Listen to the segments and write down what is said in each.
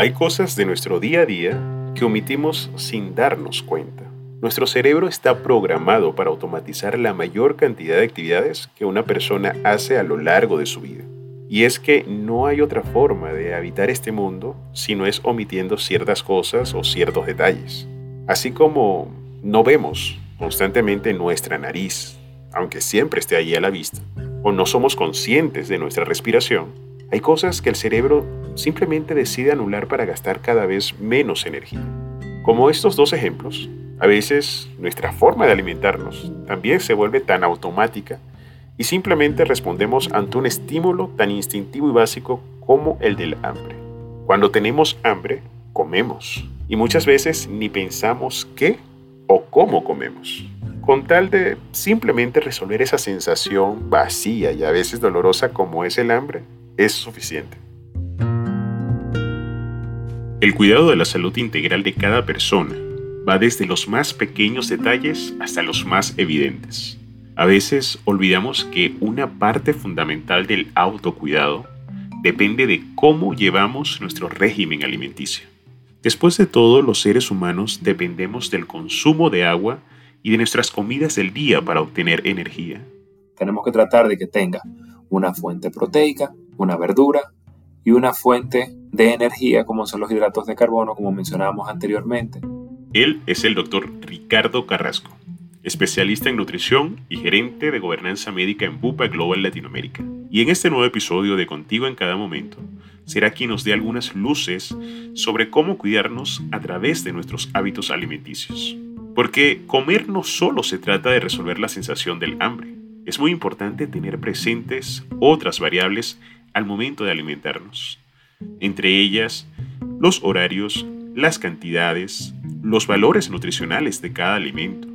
Hay cosas de nuestro día a día que omitimos sin darnos cuenta. Nuestro cerebro está programado para automatizar la mayor cantidad de actividades que una persona hace a lo largo de su vida. Y es que no hay otra forma de habitar este mundo si no es omitiendo ciertas cosas o ciertos detalles. Así como no vemos constantemente nuestra nariz, aunque siempre esté allí a la vista, o no somos conscientes de nuestra respiración, hay cosas que el cerebro simplemente decide anular para gastar cada vez menos energía. Como estos dos ejemplos, a veces nuestra forma de alimentarnos también se vuelve tan automática y simplemente respondemos ante un estímulo tan instintivo y básico como el del hambre. Cuando tenemos hambre, comemos y muchas veces ni pensamos qué o cómo comemos, con tal de simplemente resolver esa sensación vacía y a veces dolorosa como es el hambre, es suficiente. El cuidado de la salud integral de cada persona va desde los más pequeños detalles hasta los más evidentes. A veces olvidamos que una parte fundamental del autocuidado depende de cómo llevamos nuestro régimen alimenticio. Después de todo, los seres humanos dependemos del consumo de agua y de nuestras comidas del día para obtener energía. Tenemos que tratar de que tenga una fuente proteica, una verdura y una fuente de energía como son los hidratos de carbono, como mencionábamos anteriormente, él es el doctor Ricardo Carrasco, especialista en nutrición y gerente de gobernanza médica en Bupa Global Latinoamérica. Y en este nuevo episodio de Contigo en cada momento, será quien nos dé algunas luces sobre cómo cuidarnos a través de nuestros hábitos alimenticios. Porque comer no solo se trata de resolver la sensación del hambre, es muy importante tener presentes otras variables al momento de alimentarnos. Entre ellas, los horarios, las cantidades, los valores nutricionales de cada alimento,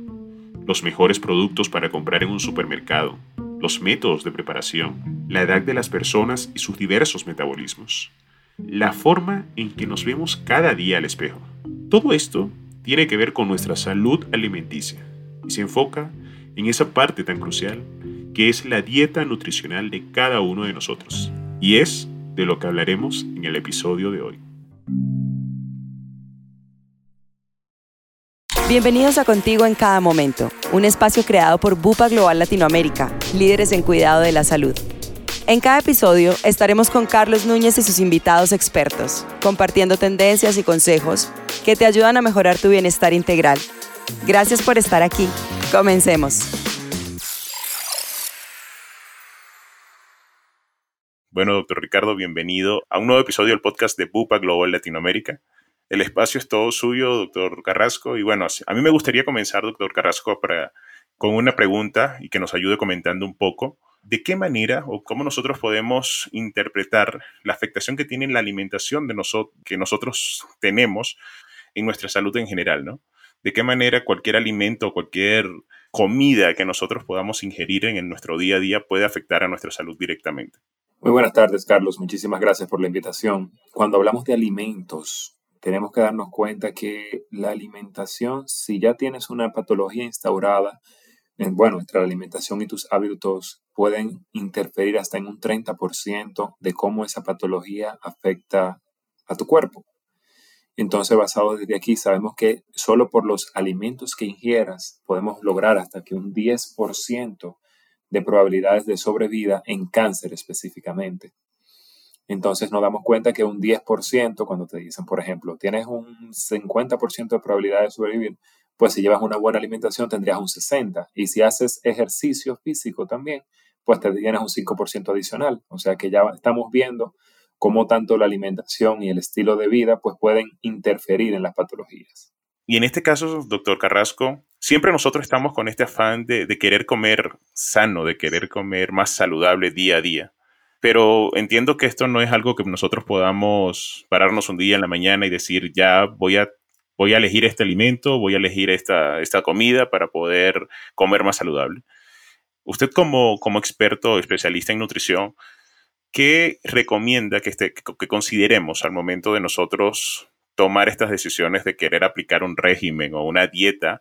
los mejores productos para comprar en un supermercado, los métodos de preparación, la edad de las personas y sus diversos metabolismos, la forma en que nos vemos cada día al espejo. Todo esto tiene que ver con nuestra salud alimenticia y se enfoca en esa parte tan crucial que es la dieta nutricional de cada uno de nosotros. Y es de lo que hablaremos en el episodio de hoy. Bienvenidos a Contigo en cada momento, un espacio creado por Bupa Global Latinoamérica, líderes en cuidado de la salud. En cada episodio estaremos con Carlos Núñez y sus invitados expertos, compartiendo tendencias y consejos que te ayudan a mejorar tu bienestar integral. Gracias por estar aquí. Comencemos. Bueno, doctor Ricardo, bienvenido a un nuevo episodio del podcast de Bupa Global Latinoamérica. El espacio es todo suyo, doctor Carrasco. Y bueno, a mí me gustaría comenzar, doctor Carrasco, para, con una pregunta y que nos ayude comentando un poco. ¿De qué manera o cómo nosotros podemos interpretar la afectación que tiene la alimentación de nosotros, que nosotros tenemos en nuestra salud en general, ¿no? ¿De qué manera cualquier alimento, cualquier comida que nosotros podamos ingerir en nuestro día a día puede afectar a nuestra salud directamente? Muy buenas tardes, Carlos. Muchísimas gracias por la invitación. Cuando hablamos de alimentos, tenemos que darnos cuenta que la alimentación, si ya tienes una patología instaurada, bueno, entre la alimentación y tus hábitos pueden interferir hasta en un 30% de cómo esa patología afecta a tu cuerpo. Entonces, basado desde aquí, sabemos que solo por los alimentos que ingieras podemos lograr hasta que un 10% de probabilidades de sobrevida en cáncer específicamente. Entonces nos damos cuenta que un 10%, cuando te dicen, por ejemplo, tienes un 50% de probabilidad de sobrevivir, pues si llevas una buena alimentación tendrías un 60%. Y si haces ejercicio físico también, pues te tienes un 5% adicional. O sea que ya estamos viendo cómo tanto la alimentación y el estilo de vida pues pueden interferir en las patologías. Y en este caso, doctor Carrasco, siempre nosotros estamos con este afán de, querer comer sano, de querer comer más saludable día a día. Pero entiendo que esto no es algo que nosotros podamos pararnos un día en la mañana y decir, ya voy a, voy a elegir este alimento, voy a elegir esta, esta comida para poder comer más saludable. Usted como, como experto, especialista en nutrición, ¿qué recomienda que, este, que consideremos al momento de nosotros tomar estas decisiones de querer aplicar un régimen o una dieta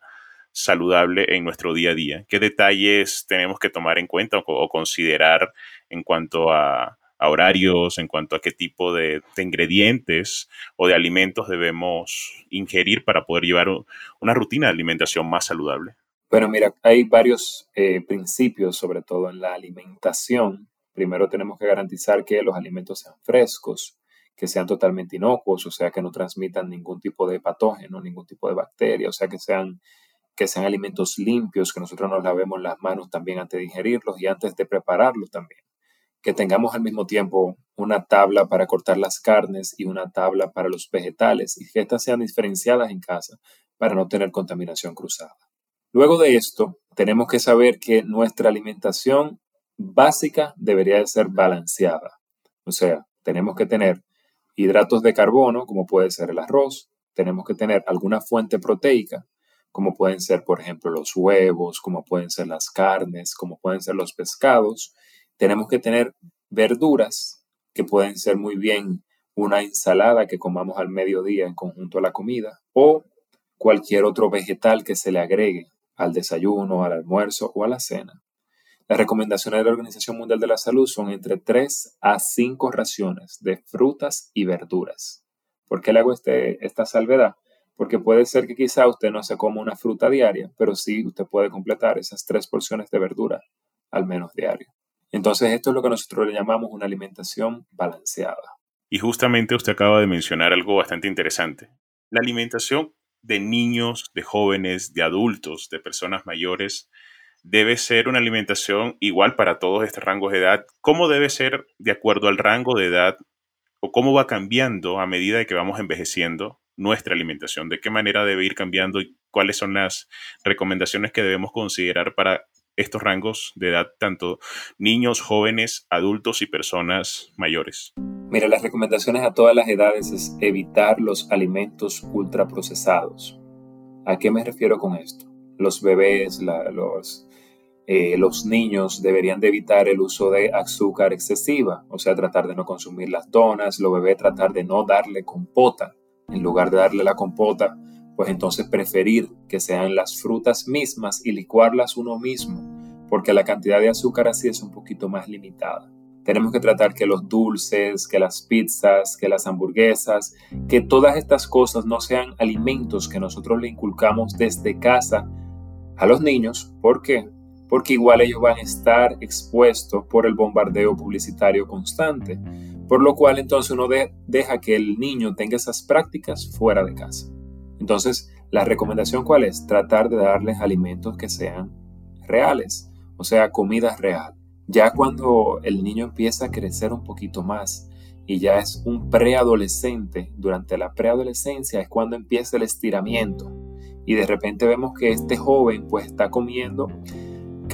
saludable en nuestro día a día? ¿Qué detalles tenemos que tomar en cuenta o, considerar en cuanto a, horarios, en cuanto a qué tipo de, ingredientes o de alimentos debemos ingerir para poder llevar una rutina de alimentación más saludable? Bueno, mira, hay varios eh, principios, sobre todo en la alimentación. Primero tenemos que garantizar que los alimentos sean frescos, que sean totalmente inocuos, o sea, que no transmitan ningún tipo de patógeno, ningún tipo de bacteria, o sea, que sean, que sean alimentos limpios, que nosotros nos lavemos las manos también antes de ingerirlos y antes de prepararlos también. Que tengamos al mismo tiempo una tabla para cortar las carnes y una tabla para los vegetales y que estas sean diferenciadas en casa para no tener contaminación cruzada. Luego de esto, tenemos que saber que nuestra alimentación básica debería de ser balanceada. O sea, tenemos que tener hidratos de carbono, como puede ser el arroz, tenemos que tener alguna fuente proteica, como pueden ser, por ejemplo, los huevos, como pueden ser las carnes, como pueden ser los pescados. Tenemos que tener verduras, que pueden ser muy bien una ensalada que comamos al mediodía en conjunto a la comida, o cualquier otro vegetal que se le agregue al desayuno, al almuerzo o a la cena. Las recomendaciones de la Organización Mundial de la Salud son entre 3 a 5 raciones de frutas y verduras. ¿Por qué le hago este, esta salvedad? Porque puede ser que quizá usted no se coma una fruta diaria, pero sí usted puede completar esas tres porciones de verdura al menos diario. Entonces esto es lo que nosotros le llamamos una alimentación balanceada. Y justamente usted acaba de mencionar algo bastante interesante. La alimentación de niños, de jóvenes, de adultos, de personas mayores, debe ser una alimentación igual para todos estos rangos de edad. ¿Cómo debe ser de acuerdo al rango de edad o cómo va cambiando a medida que vamos envejeciendo nuestra alimentación? ¿De qué manera debe ir cambiando y cuáles son las recomendaciones que debemos considerar para estos rangos de edad, tanto niños, jóvenes, adultos y personas mayores? Mira, las recomendaciones a todas las edades es evitar los alimentos ultraprocesados. ¿A qué me refiero con esto? Los bebés, los, eh, los niños deberían de evitar el uso de azúcar excesiva, o sea, tratar de no consumir las donas, los bebés tratar de no darle compota. En lugar de darle la compota, pues entonces preferir que sean las frutas mismas y licuarlas uno mismo, porque la cantidad de azúcar así es un poquito más limitada. Tenemos que tratar que los dulces, que las pizzas, que las hamburguesas, que todas estas cosas no sean alimentos que nosotros le inculcamos desde casa a los niños. ¿Por qué? Porque igual ellos van a estar expuestos por el bombardeo publicitario constante. Por lo cual entonces uno deja que el niño tenga esas prácticas fuera de casa. Entonces, la recomendación cuál es? Tratar de darles alimentos que sean reales, o sea, comida real. Ya cuando el niño empieza a crecer un poquito más y ya es un preadolescente, durante la preadolescencia es cuando empieza el estiramiento y de repente vemos que este joven pues está comiendo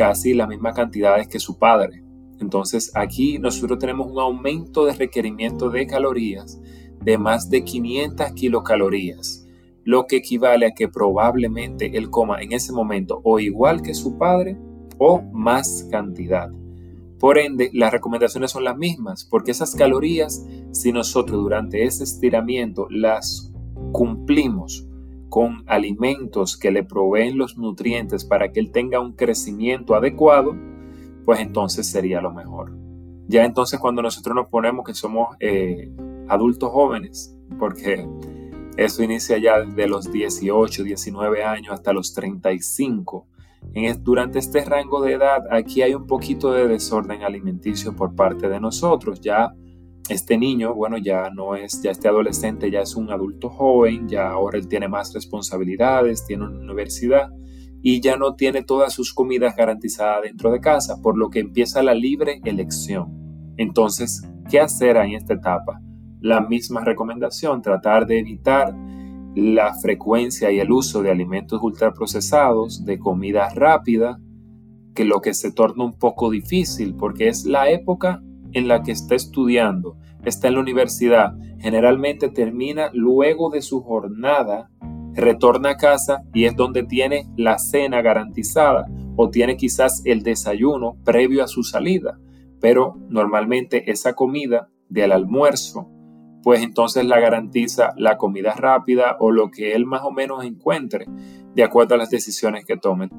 casi las mismas cantidades que su padre. Entonces aquí nosotros tenemos un aumento de requerimiento de calorías de más de 500 kilocalorías, lo que equivale a que probablemente él coma en ese momento o igual que su padre o más cantidad. Por ende, las recomendaciones son las mismas, porque esas calorías, si nosotros durante ese estiramiento las cumplimos con alimentos que le proveen los nutrientes para que él tenga un crecimiento adecuado, pues entonces sería lo mejor. Ya entonces cuando nosotros nos ponemos que somos eh, adultos jóvenes, porque eso inicia ya desde los 18, 19 años hasta los 35, durante este rango de edad, aquí hay un poquito de desorden alimenticio por parte de nosotros. Ya este niño, bueno, ya no es, ya este adolescente ya es un adulto joven, ya ahora él tiene más responsabilidades, tiene una universidad y ya no tiene todas sus comidas garantizadas dentro de casa, por lo que empieza la libre elección. Entonces, ¿qué hacer en esta etapa? La misma recomendación, tratar de evitar la frecuencia y el uso de alimentos ultraprocesados, de comida rápida, que lo que se torna un poco difícil porque es la época en la que está estudiando, está en la universidad, generalmente termina luego de su jornada, retorna a casa y es donde tiene la cena garantizada o tiene quizás el desayuno previo a su salida, pero normalmente esa comida del almuerzo pues entonces la garantiza la comida rápida o lo que él más o menos encuentre de acuerdo a las decisiones que tomen.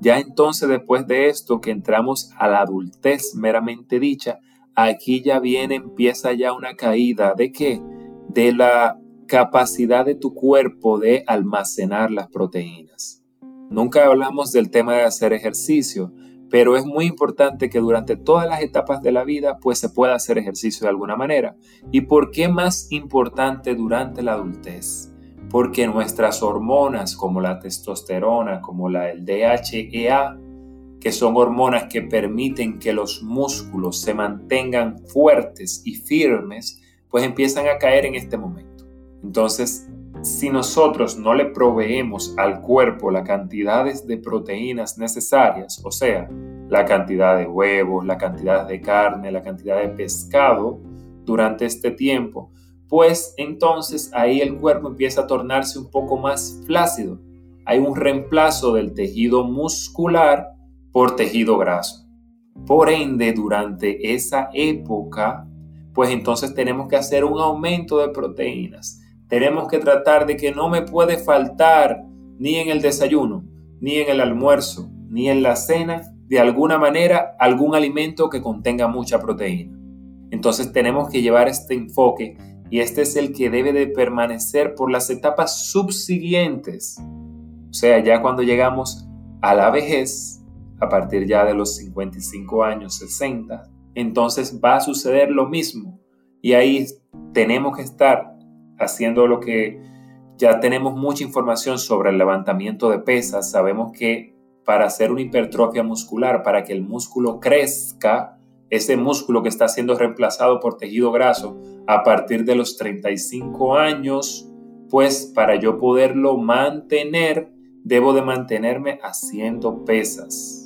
Ya entonces después de esto que entramos a la adultez meramente dicha, aquí ya viene, empieza ya una caída de qué? De la capacidad de tu cuerpo de almacenar las proteínas. Nunca hablamos del tema de hacer ejercicio, pero es muy importante que durante todas las etapas de la vida pues se pueda hacer ejercicio de alguna manera. ¿Y por qué más importante durante la adultez? Porque nuestras hormonas como la testosterona, como la el DHEA, que son hormonas que permiten que los músculos se mantengan fuertes y firmes, pues empiezan a caer en este momento. Entonces, si nosotros no le proveemos al cuerpo las cantidades de proteínas necesarias, o sea, la cantidad de huevos, la cantidad de carne, la cantidad de pescado durante este tiempo, pues entonces ahí el cuerpo empieza a tornarse un poco más flácido. Hay un reemplazo del tejido muscular por tejido graso. Por ende, durante esa época, pues entonces tenemos que hacer un aumento de proteínas. Tenemos que tratar de que no me puede faltar ni en el desayuno, ni en el almuerzo, ni en la cena, de alguna manera, algún alimento que contenga mucha proteína. Entonces tenemos que llevar este enfoque y este es el que debe de permanecer por las etapas subsiguientes. O sea, ya cuando llegamos a la vejez, a partir ya de los 55 años, 60, entonces va a suceder lo mismo. Y ahí tenemos que estar haciendo lo que ya tenemos mucha información sobre el levantamiento de pesas. Sabemos que para hacer una hipertrofia muscular, para que el músculo crezca, ese músculo que está siendo reemplazado por tejido graso a partir de los 35 años, pues para yo poderlo mantener, debo de mantenerme haciendo pesas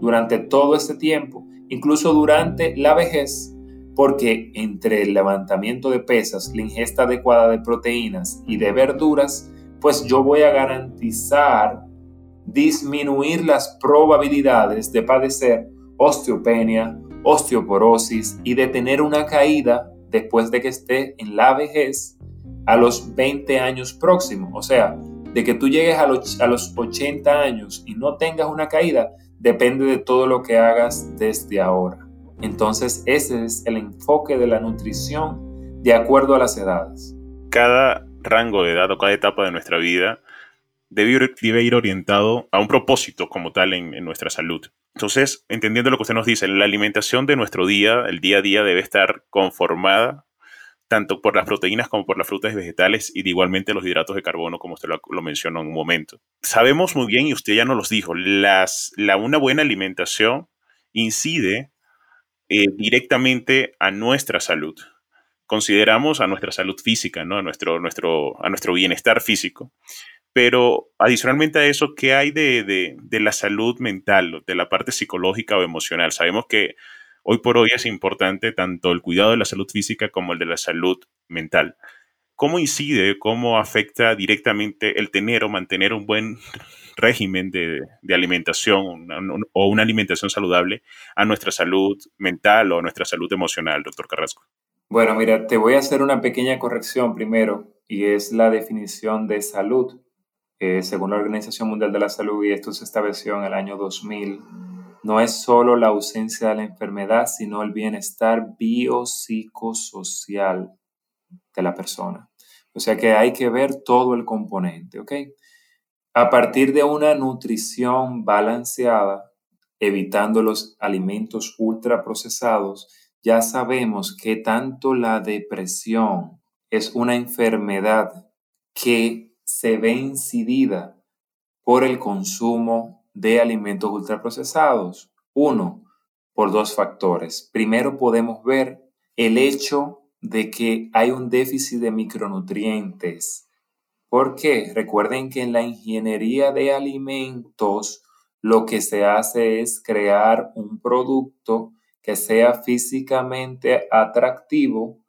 durante todo este tiempo, incluso durante la vejez, porque entre el levantamiento de pesas, la ingesta adecuada de proteínas y de verduras, pues yo voy a garantizar disminuir las probabilidades de padecer osteopenia, osteoporosis y de tener una caída después de que esté en la vejez a los 20 años próximos. O sea, de que tú llegues a los, a los 80 años y no tengas una caída, depende de todo lo que hagas desde ahora. Entonces ese es el enfoque de la nutrición de acuerdo a las edades. Cada rango de edad o cada etapa de nuestra vida debe ir, orientado a un propósito como tal en, en, nuestra salud. Entonces, entendiendo lo que usted nos dice, la alimentación de nuestro día, el día a día, debe estar conformada tanto por las proteínas como por las frutas y vegetales y de igualmente los hidratos de carbono, como usted lo, mencionó en un momento. Sabemos muy bien, y usted ya nos los dijo, la, una buena alimentación incide eh, directamente a nuestra salud. Consideramos a nuestra salud física, ¿no? a, nuestro, nuestro, a nuestro bienestar físico. Pero adicionalmente a eso, ¿qué hay de, de, de la salud mental, de la parte psicológica o emocional? Sabemos que Hoy por hoy es importante tanto el cuidado de la salud física como el de la salud mental. ¿Cómo incide, cómo afecta directamente el tener o mantener un buen régimen de, alimentación o una alimentación saludable a nuestra salud mental o a nuestra salud emocional, doctor Carrasco? Bueno, mira, te voy a hacer una pequeña corrección primero y es la definición de salud. Eh, según la Organización Mundial de la Salud, y esto se estableció en el año 2000, no es solo la ausencia de la enfermedad, sino el bienestar biopsicosocial de la persona. O sea que hay que ver todo el componente, ¿ok? A partir de una nutrición balanceada, evitando los alimentos ultraprocesados, ya sabemos que tanto la depresión es una enfermedad que se ve incidida por el consumo de alimentos ultraprocesados? Uno, por dos factores. Primero podemos ver el hecho de que hay un déficit de micronutrientes. ¿Por qué? Recuerden que en la ingeniería de alimentos lo que se hace es crear un producto que sea físicamente atractivo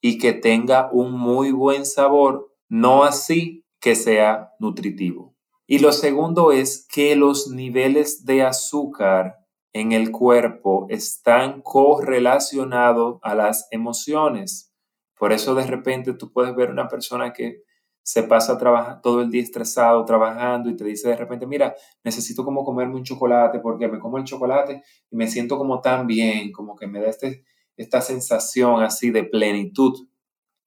y que tenga un muy buen sabor, no así que sea nutritivo. Y lo segundo es que los niveles de azúcar en el cuerpo están correlacionados a las emociones. Por eso de repente tú puedes ver una persona que se pasa todo el día estresado trabajando y te dice de repente, mira, necesito como comerme un chocolate porque me como el chocolate y me siento como tan bien, como que me da este, esta sensación así de plenitud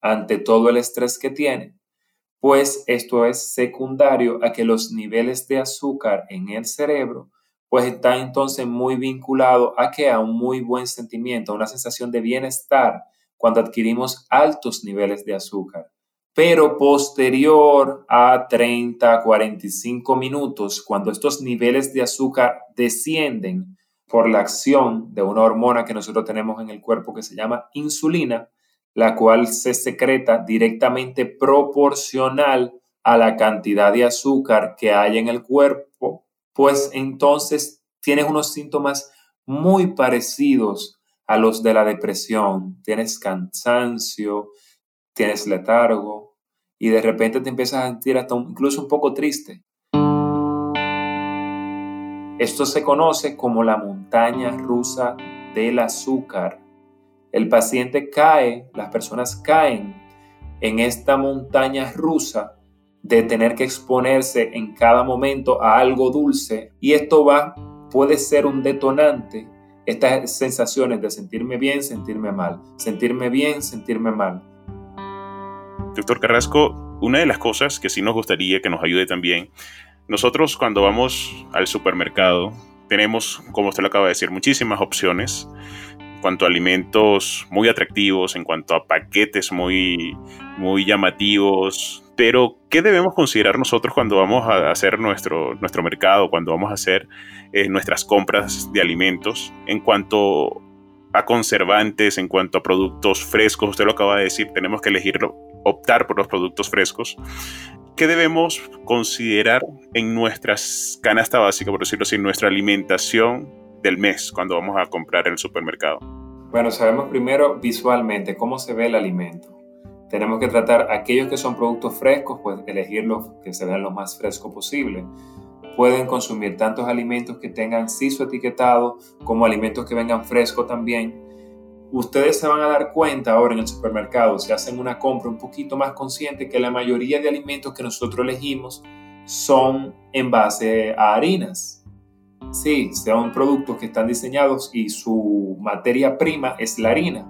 ante todo el estrés que tiene, pues esto es secundario a que los niveles de azúcar en el cerebro pues está entonces muy vinculado a que a un muy buen sentimiento, a una sensación de bienestar cuando adquirimos altos niveles de azúcar. Pero posterior a 30, 45 minutos, cuando estos niveles de azúcar descienden por la acción de una hormona que nosotros tenemos en el cuerpo que se llama insulina, la cual se secreta directamente proporcional a la cantidad de azúcar que hay en el cuerpo, pues entonces tienes unos síntomas muy parecidos a los de la depresión. Tienes cansancio, tienes letargo y de repente te empiezas a sentir hasta incluso un poco triste. Esto se conoce como la montaña rusa del azúcar. El paciente cae, las personas caen en esta montaña rusa de tener que exponerse en cada momento a algo dulce y esto va puede ser un detonante estas sensaciones de sentirme bien, sentirme mal, sentirme bien, sentirme mal. Doctor Carrasco, una de las cosas que sí nos gustaría que nos ayude también, nosotros cuando vamos al supermercado tenemos, como usted lo acaba de decir, muchísimas opciones en cuanto a alimentos muy atractivos, en cuanto a paquetes muy, muy llamativos, pero, ¿qué debemos considerar nosotros cuando vamos a hacer nuestro, nuestro mercado, cuando vamos a hacer eh, nuestras compras de alimentos en cuanto a conservantes, en cuanto a productos frescos? Usted lo acaba de decir, tenemos que elegir, optar por los productos frescos. ¿Qué debemos considerar en nuestras canasta básica, por decirlo así, en nuestra alimentación del mes cuando vamos a comprar en el supermercado? Bueno, sabemos primero visualmente cómo se ve el alimento. Tenemos que tratar aquellos que son productos frescos, pues elegir los que se vean lo más fresco posible. Pueden consumir tantos alimentos que tengan sí su etiquetado como alimentos que vengan frescos también. Ustedes se van a dar cuenta ahora en el supermercado, si hacen una compra un poquito más consciente, que la mayoría de alimentos que nosotros elegimos son en base a harinas. Sí, son productos que están diseñados y su materia prima es la harina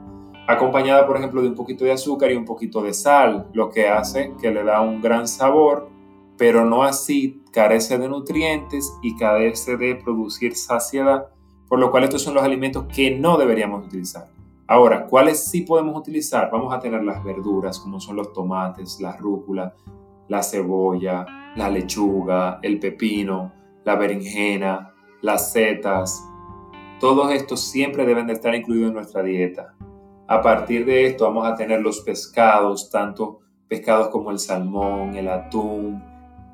acompañada por ejemplo de un poquito de azúcar y un poquito de sal, lo que hace que le da un gran sabor, pero no así carece de nutrientes y carece de producir saciedad, por lo cual estos son los alimentos que no deberíamos utilizar. Ahora, ¿cuáles sí podemos utilizar? Vamos a tener las verduras, como son los tomates, la rúcula, la cebolla, la lechuga, el pepino, la berenjena, las setas. Todos estos siempre deben de estar incluidos en nuestra dieta. A partir de esto vamos a tener los pescados, tanto pescados como el salmón, el atún,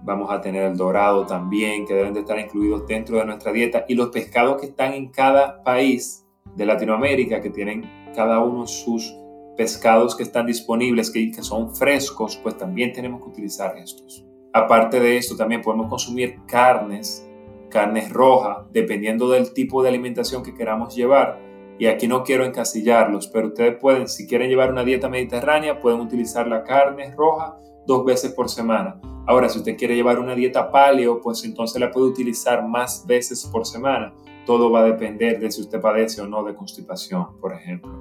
vamos a tener el dorado también, que deben de estar incluidos dentro de nuestra dieta, y los pescados que están en cada país de Latinoamérica, que tienen cada uno sus pescados que están disponibles, que, que son frescos, pues también tenemos que utilizar estos. Aparte de esto, también podemos consumir carnes, carnes rojas, dependiendo del tipo de alimentación que queramos llevar y aquí no quiero encasillarlos, pero ustedes pueden, si quieren llevar una dieta mediterránea, pueden utilizar la carne roja dos veces por semana. Ahora, si usted quiere llevar una dieta paleo, pues entonces la puede utilizar más veces por semana. Todo va a depender de si usted padece o no de constipación, por ejemplo.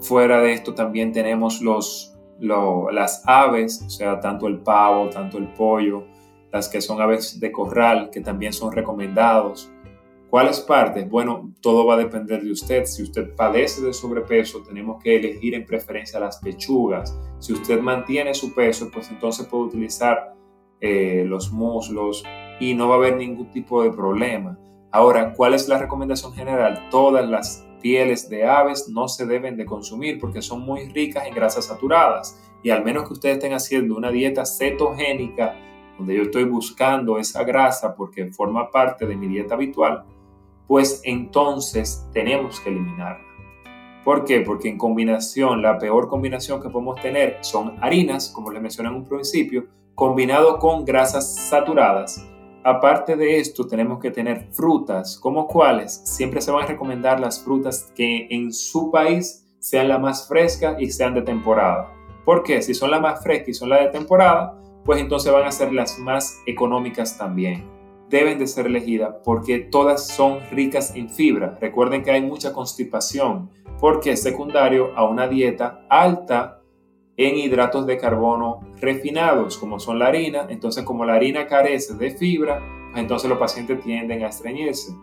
Fuera de esto también tenemos los, las aves, o sea, tanto el pavo, tanto el pollo, las que son aves de corral, que también son recomendados. ¿Cuáles partes? Bueno, todo va a depender de usted. Si usted padece de sobrepeso, tenemos que elegir en preferencia las pechugas. Si usted mantiene su peso, pues entonces puede utilizar eh, los muslos y no va a haber ningún tipo de problema. Ahora, ¿cuál es la recomendación general? Todas las pieles de aves no se deben de consumir porque son muy ricas en grasas saturadas. Y al menos que ustedes estén haciendo una dieta cetogénica, donde yo estoy buscando esa grasa porque forma parte de mi dieta habitual, pues entonces tenemos que eliminarla. ¿Por qué? Porque en combinación, la peor combinación que podemos tener son harinas, como les mencioné en un principio, combinado con grasas saturadas. Aparte de esto, tenemos que tener frutas, como cuáles. Siempre se van a recomendar las frutas que en su país sean las más frescas y sean de temporada. ¿Por qué? Si son las más frescas y son las de temporada, pues entonces van a ser las más económicas también. deben de ser elegidas porque todas son ricas en fibra. Recuerden que hay mucha constipación porque es secundario a una dieta alta en hidratos de carbono refinados, como son la harina. Entonces, como la harina carece de fibra, pues entonces los pacientes tienden a estreñirse.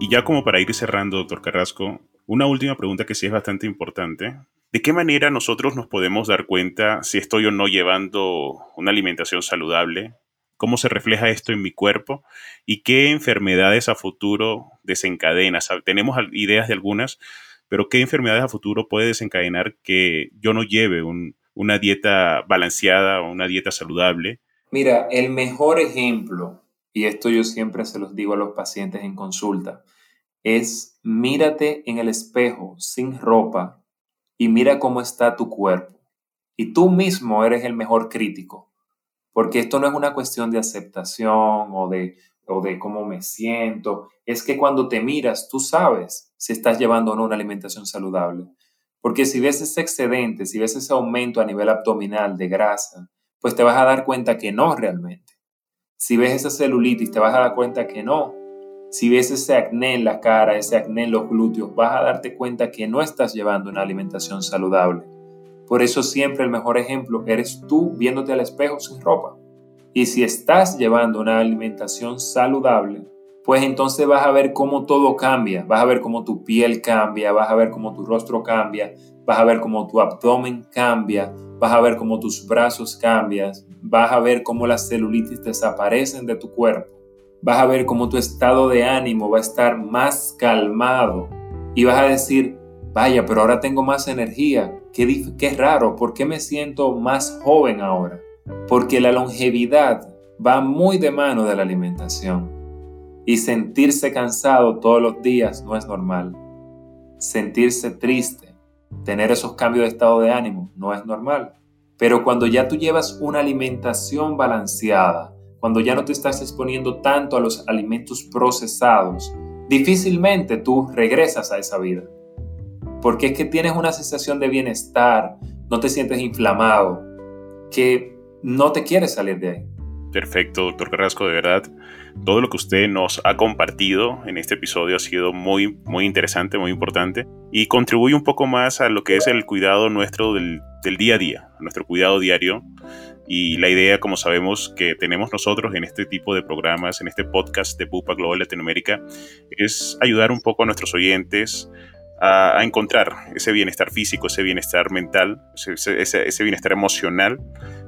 Y ya como para ir cerrando, doctor Carrasco, una última pregunta que sí es bastante importante. ¿De qué manera nosotros nos podemos dar cuenta si estoy o no llevando una alimentación saludable? ¿Cómo se refleja esto en mi cuerpo? ¿Y qué enfermedades a futuro desencadena? Tenemos ideas de algunas, pero ¿qué enfermedades a futuro puede desencadenar que yo no lleve una dieta balanceada o una dieta saludable? Mira, el mejor ejemplo y esto yo siempre se los digo a los pacientes en consulta, es mírate en el espejo sin ropa y mira cómo está tu cuerpo. Y tú mismo eres el mejor crítico, porque esto no es una cuestión de aceptación o de, o de cómo me siento, es que cuando te miras tú sabes si estás llevando o no una alimentación saludable. Porque si ves ese excedente, si ves ese aumento a nivel abdominal de grasa, pues te vas a dar cuenta que no realmente. Si ves esa celulitis, te vas a dar cuenta que no. Si ves ese acné en la cara, ese acné en los glúteos, vas a darte cuenta que no estás llevando una alimentación saludable. Por eso siempre el mejor ejemplo eres tú viéndote al espejo sin ropa. Y si estás llevando una alimentación saludable, pues entonces vas a ver cómo todo cambia, vas a ver cómo tu piel cambia, vas a ver cómo tu rostro cambia, vas a ver cómo tu abdomen cambia, vas a ver cómo tus brazos cambian, vas a ver cómo las celulitis desaparecen de tu cuerpo, vas a ver cómo tu estado de ánimo va a estar más calmado y vas a decir, vaya, pero ahora tengo más energía, qué, qué raro, ¿por qué me siento más joven ahora? Porque la longevidad va muy de mano de la alimentación y sentirse cansado todos los días no es normal. Sentirse triste, tener esos cambios de estado de ánimo no es normal. Pero cuando ya tú llevas una alimentación balanceada, cuando ya no te estás exponiendo tanto a los alimentos procesados, difícilmente tú regresas a esa vida. Porque es que tienes una sensación de bienestar, no te sientes inflamado, que no te quieres salir de ahí. Perfecto, doctor Carrasco, de verdad. Todo lo que usted nos ha compartido en este episodio ha sido muy, muy interesante, muy importante y contribuye un poco más a lo que es el cuidado nuestro del, del día a día, nuestro cuidado diario. Y la idea, como sabemos, que tenemos nosotros en este tipo de programas, en este podcast de Bupa Global Latinoamérica, es ayudar un poco a nuestros oyentes a, encontrar ese bienestar físico, ese bienestar mental, ese, ese bienestar emocional,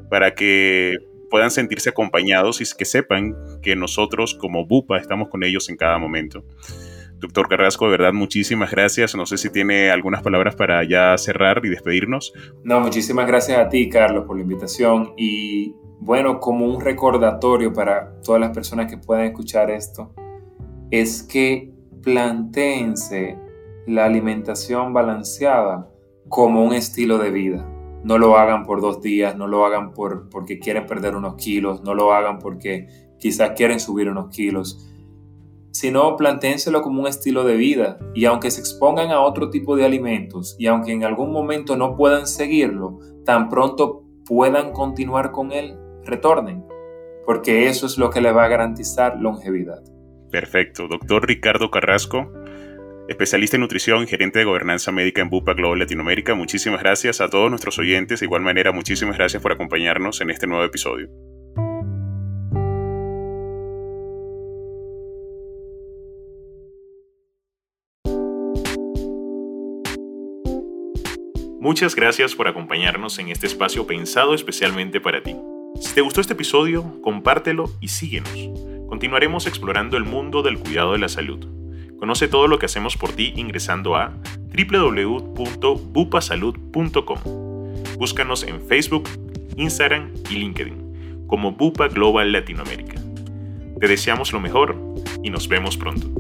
para que puedan sentirse acompañados y que sepan que nosotros como BUPA estamos con ellos en cada momento. Doctor Carrasco, de verdad, muchísimas gracias. No sé si tiene algunas palabras para ya cerrar y despedirnos. No, muchísimas gracias a ti, Carlos, por la invitación. Y bueno, como un recordatorio para todas las personas que puedan escuchar esto, es que planteense la alimentación balanceada como un estilo de vida no lo hagan por dos días, no lo hagan por, porque quieren perder unos kilos, no lo hagan porque quizás quieren subir unos kilos, sino plantéenselo como un estilo de vida y aunque se expongan a otro tipo de alimentos y aunque en algún momento no puedan seguirlo, tan pronto puedan continuar con él, retornen, porque eso es lo que le va a garantizar longevidad. Perfecto, doctor Ricardo Carrasco especialista en nutrición gerente de gobernanza médica en Bupa Global Latinoamérica. Muchísimas gracias a todos nuestros oyentes. De igual manera, muchísimas gracias por acompañarnos en este nuevo episodio. Muchas gracias por acompañarnos en este espacio pensado especialmente para ti. Si te gustó este episodio, compártelo y síguenos. Continuaremos explorando el mundo del cuidado de la salud Conoce todo lo que hacemos por ti ingresando a www.bupasalud.com. Búscanos en Facebook, Instagram y LinkedIn como Bupa Global Latinoamérica. Te deseamos lo mejor y nos vemos pronto.